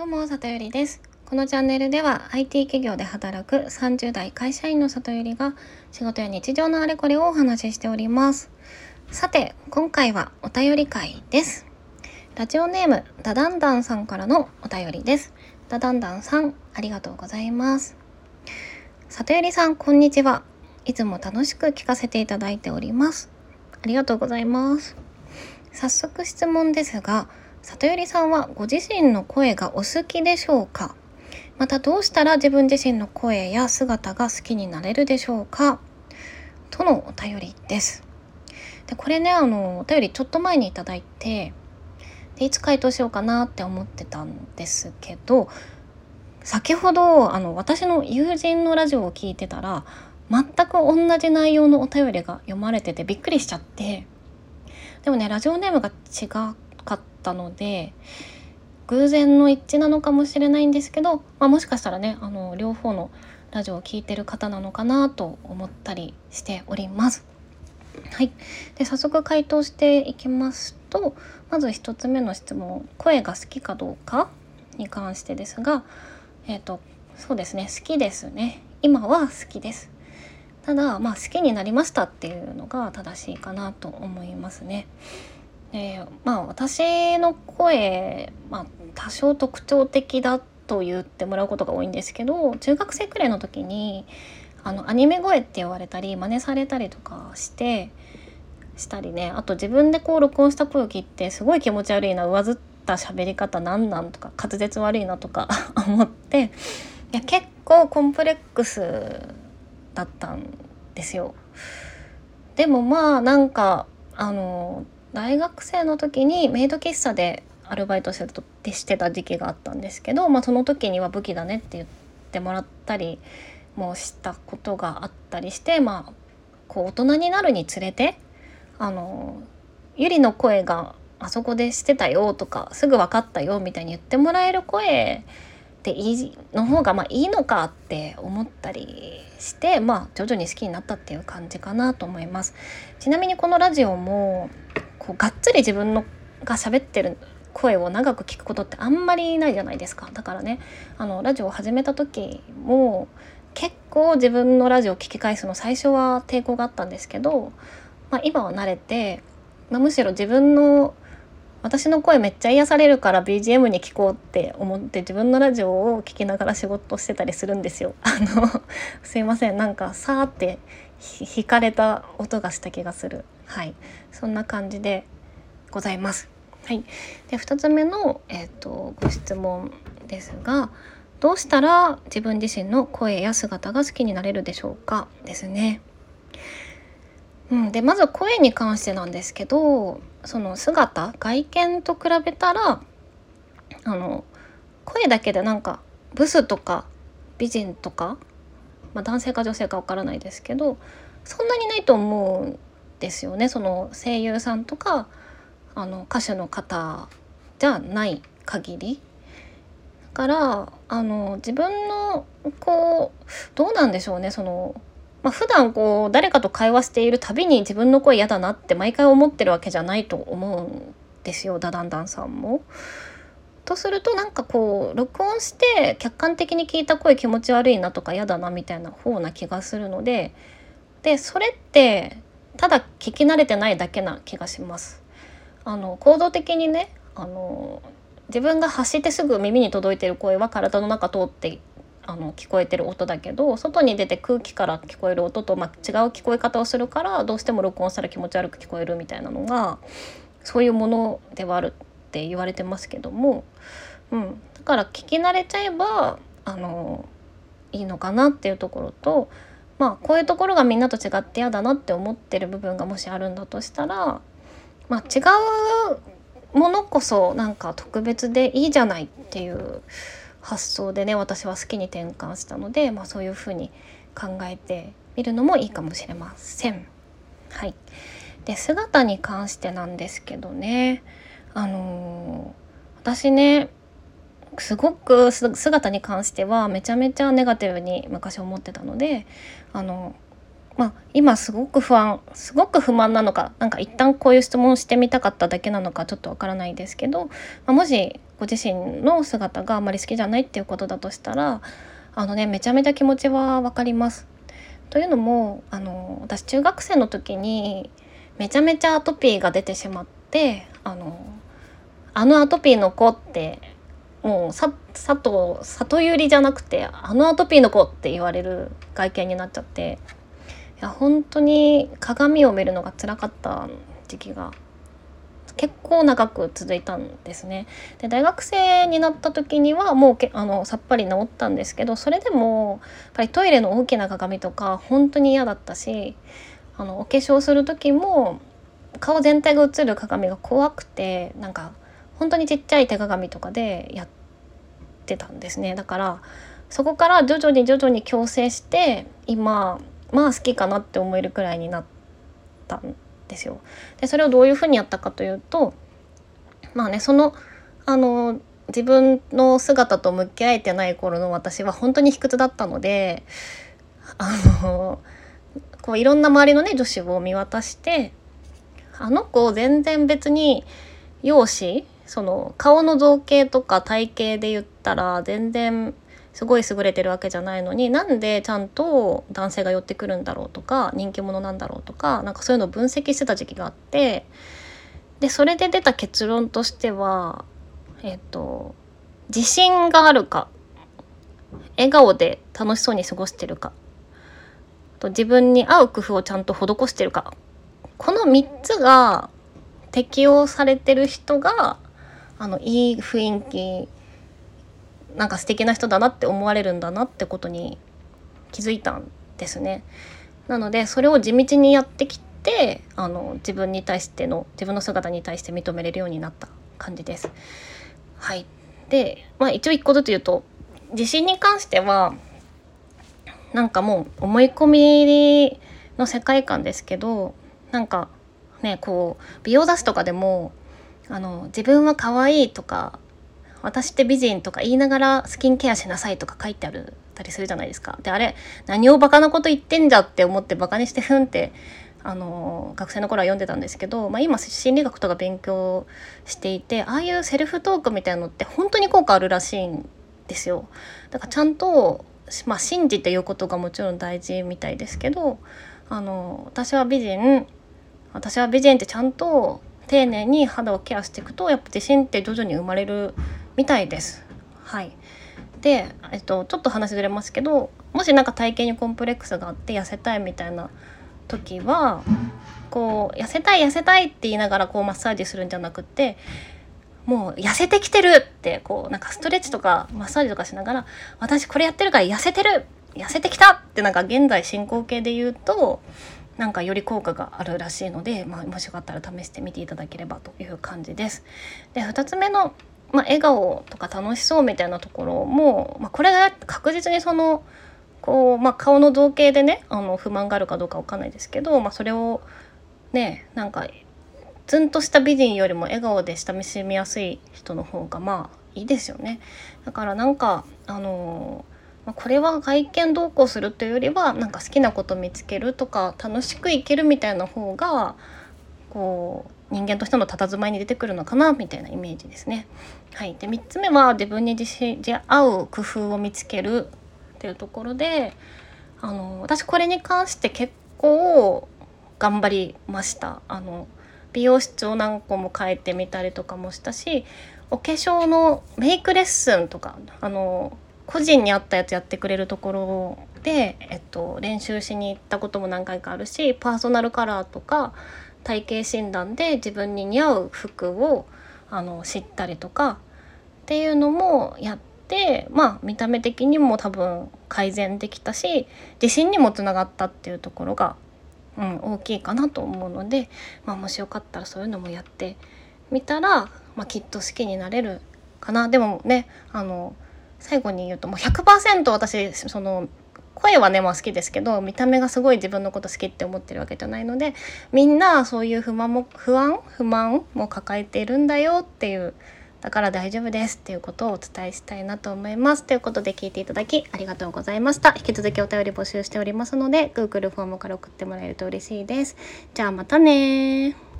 どうも、里ゆりです。このチャンネルでは IT 企業で働く30代会社員の里ゆりが仕事や日常のあれこれをお話ししております。さて、今回はお便り会です。ラジオネーム、ダダンダンさんからのお便りです。ダダンダンさん、ありがとうございます。里ゆりさん、こんにちは。いつも楽しく聞かせていただいております。ありがとうございます。早速質問ですが、里よりさんはご自身の声がお好きでしょうか？またどうしたら自分自身の声や姿が好きになれるでしょうか？とのお便りです。でこれねあのお便りちょっと前に頂いてでいつ回答しようかなって思ってたんですけど先ほどあの私の友人のラジオを聞いてたら全く同じ内容のお便りが読まれててびっくりしちゃって。でもねラジオネームが違ったので偶然の一致なのかもしれないんですけど、まあ、もしかしたらねあの両方のラジオを聴いてる方なのかなと思ったりしております。はい、で早速回答していきますとまず1つ目の質問「声が好きかどうか?」に関してですがえっ、ー、とそうですね好きですね今は好きですただまあ好きになりましたっていうのが正しいかなと思いますねでまあ私の声、まあ、多少特徴的だと言ってもらうことが多いんですけど中学生くらいの時にあのアニメ声って言われたり真似されたりとかしてしたりねあと自分でこう録音した声を聞いてすごい気持ち悪いな上ずった喋り方なんなんとか滑舌悪いなとか 思っていや結構コンプレックスだったんですよ。でもまあなんかあの大学生の時にメイド喫茶でアルバイトしてしてた時期があったんですけど、まあ、その時には武器だねって言ってもらったりもしたことがあったりして、まあ、こう大人になるにつれてあのゆりの声があそこでしてたよとかすぐ分かったよみたいに言ってもらえる声でいいの方がまあいいのかって思ったりしてまあ徐々に好きになったっていう感じかなと思います。ちなみにこのラジオもこうがっつり自分のが喋ってる声を長く聞くことってあんまりないじゃないですか。だからねあのラジオを始めた時も結構自分のラジオを聞き返すの最初は抵抗があったんですけど、まあ、今は慣れて、まあ、むしろ自分の私の声めっちゃ癒されるから BGM に聞こうって思って自分のラジオを聴きながら仕事してたりするんですよ。あのすいませんなんかさーって弾かれた音がした気がする。はい、そんな感じでございます。はい、で2つ目の、えーと、ご質問ですがどうしたら自分自身の声や姿が好きになれるでしょうか？ですね。うん、でまず声に関してなんですけどその姿外見と比べたらあの声だけでなんかブスとか美人とか、まあ、男性か女性かわからないですけどそんなにないと思うんですよねその声優さんとかあの歌手の方じゃない限り。だからあの自分のこうどうなんでしょうねそのまあ、普段こう誰かと会話しているたびに自分の声嫌だなって毎回思ってるわけじゃないと思うんですよダダンダンさんも。とするとなんかこう録音して客観的に聞いた声気持ち悪いなとか嫌だなみたいな方な気がするのででそれってただ聞き慣れてないだけな気がします。あの行動的にねあの自分が発してすぐ耳に届いてる声は体の中通ってあの聞こえてる音だけど外に出て空気から聞こえる音と、まあ、違う聞こえ方をするからどうしても録音したら気持ち悪く聞こえるみたいなのがそういうものではあるって言われてますけども、うん、だから聞き慣れちゃえばあのいいのかなっていうところと。まあこういうところがみんなと違って嫌だなって思ってる部分がもしあるんだとしたら、まあ、違うものこそなんか特別でいいじゃないっていう発想でね私は好きに転換したので、まあ、そういうふうに考えてみるのもいいかもしれません。はい、で姿に関してなんですけどねあのー、私ねすごく姿に関してはめちゃめちゃネガティブに昔思ってたのであのまあ、今すごく不安すごく不満なのか何か一旦こういう質問してみたかっただけなのかちょっとわからないですけど、まあ、もしご自身の姿があまり好きじゃないっていうことだとしたらあのねめちゃめちゃ気持ちは分かります。というのもあの私中学生の時にめちゃめちゃアトピーが出てしまってあのあのアトピーの子ってもうさ佐藤里ゆりじゃなくてあのアトピーの子って言われる外見になっちゃっていや本当に鏡を見るのが辛かった時期が結構長く続いたんですね。で大学生になった時にはもうけあのさっぱり治ったんですけどそれでもやっぱりトイレの大きな鏡とか本当に嫌だったしあのお化粧する時も顔全体が映る鏡が怖くてなんか本当にちっちゃい手鏡とかでやってたんですねだからそこから徐々に徐々に矯正して今まあ好きかなって思えるくらいになったんですよ。でそれをどういうふうにやったかというとまあねそのあの自分の姿と向き合えてない頃の私は本当に卑屈だったのであのこういろんな周りのね女子を見渡してあの子全然別に容姿その顔の造形とか体型で言ったら全然すごい優れてるわけじゃないのになんでちゃんと男性が寄ってくるんだろうとか人気者なんだろうとかなんかそういうのを分析してた時期があってでそれで出た結論としてはえっ、と自信があるか笑顔で楽しそうに過ごしてるかと自分に合う工夫をちゃんと施してるかこの3つが適用されてる人があのいい雰囲気なんか素敵な人だなって思われるんだなってことに気づいたんですね。なのでそれを地道にやってきてあの自分に対しての自分の姿に対して認めれるようになった感じです。はい、で、まあ、一応一個ずつ言うと自信に関してはなんかもう思い込みの世界観ですけどなんかねこう美容雑誌とかでもあの自分は可愛いとか私って美人とか言いながらスキンケアしなさいとか書いてあるたりするじゃないですか。であれ何をバカなこと言ってんじゃって思ってバカにしてふんってあの学生の頃は読んでたんですけど、まあ、今心理学とか勉強していてああいうセルフトークみたいなのって本当に効果あるらしいんですよ。だからちゃんと、まあ、信じて言うことがもちろん大事みたいですけどあの私は美人私は美人ってちゃんと丁寧に肌をケアしていくとやっぱ自信って徐々に生まれるみたいです。はい、で、えっと、ちょっと話ずれますけどもし何か体型にコンプレックスがあって痩せたいみたいな時はこう痩せたい痩せたいって言いながらこうマッサージするんじゃなくってもう痩せてきてるってこうなんかストレッチとかマッサージとかしながら私これやってるから痩せてる痩せてきたってなんか現在進行形で言うとなんかより効果があるらしいので、まあ、もしよかったら試してみていただければという感じです。で2つ目のまあ、笑顔とか楽しそうみたいなところも、まあ、これが確実にそのこう、まあ、顔の造形でねあの不満があるかどうかわかんないですけど、まあ、それをねなんかツンとした美人よりも笑顔で親しみやすい人の方がまあいいですよね。だからなんかあのまこれは外見どうこうするというよりはなんか好きなこと見つけるとか楽しく生きるみたいな方がこう人間としての佇まいに出てくるのかなみたいなイメージですね。はい、で3つ目は自分に自信で合う工夫を見つけるっていうところであの私これに関して結構頑張りました。あの美容室を何個も変えてみたりとかもしたしお化粧のメイクレッスンとかあの個人に合ったやつやってくれるところで、えっと、練習しに行ったことも何回かあるしパーソナルカラーとか体型診断で自分に似合う服をあの知ったりとかっていうのもやってまあ見た目的にも多分改善できたし自信にもつながったっていうところが、うん、大きいかなと思うので、まあ、もしよかったらそういうのもやってみたら、まあ、きっと好きになれるかな。でもねあの最後に言うともう100%私その声はねまあ好きですけど見た目がすごい自分のこと好きって思ってるわけじゃないのでみんなそういう不満も不安不満も抱えているんだよっていうだから大丈夫ですっていうことをお伝えしたいなと思います。ということで聞いていただきありがとうございました。引き続きお便り募集しておりますので Google フォームから送ってもらえると嬉しいです。じゃあまたね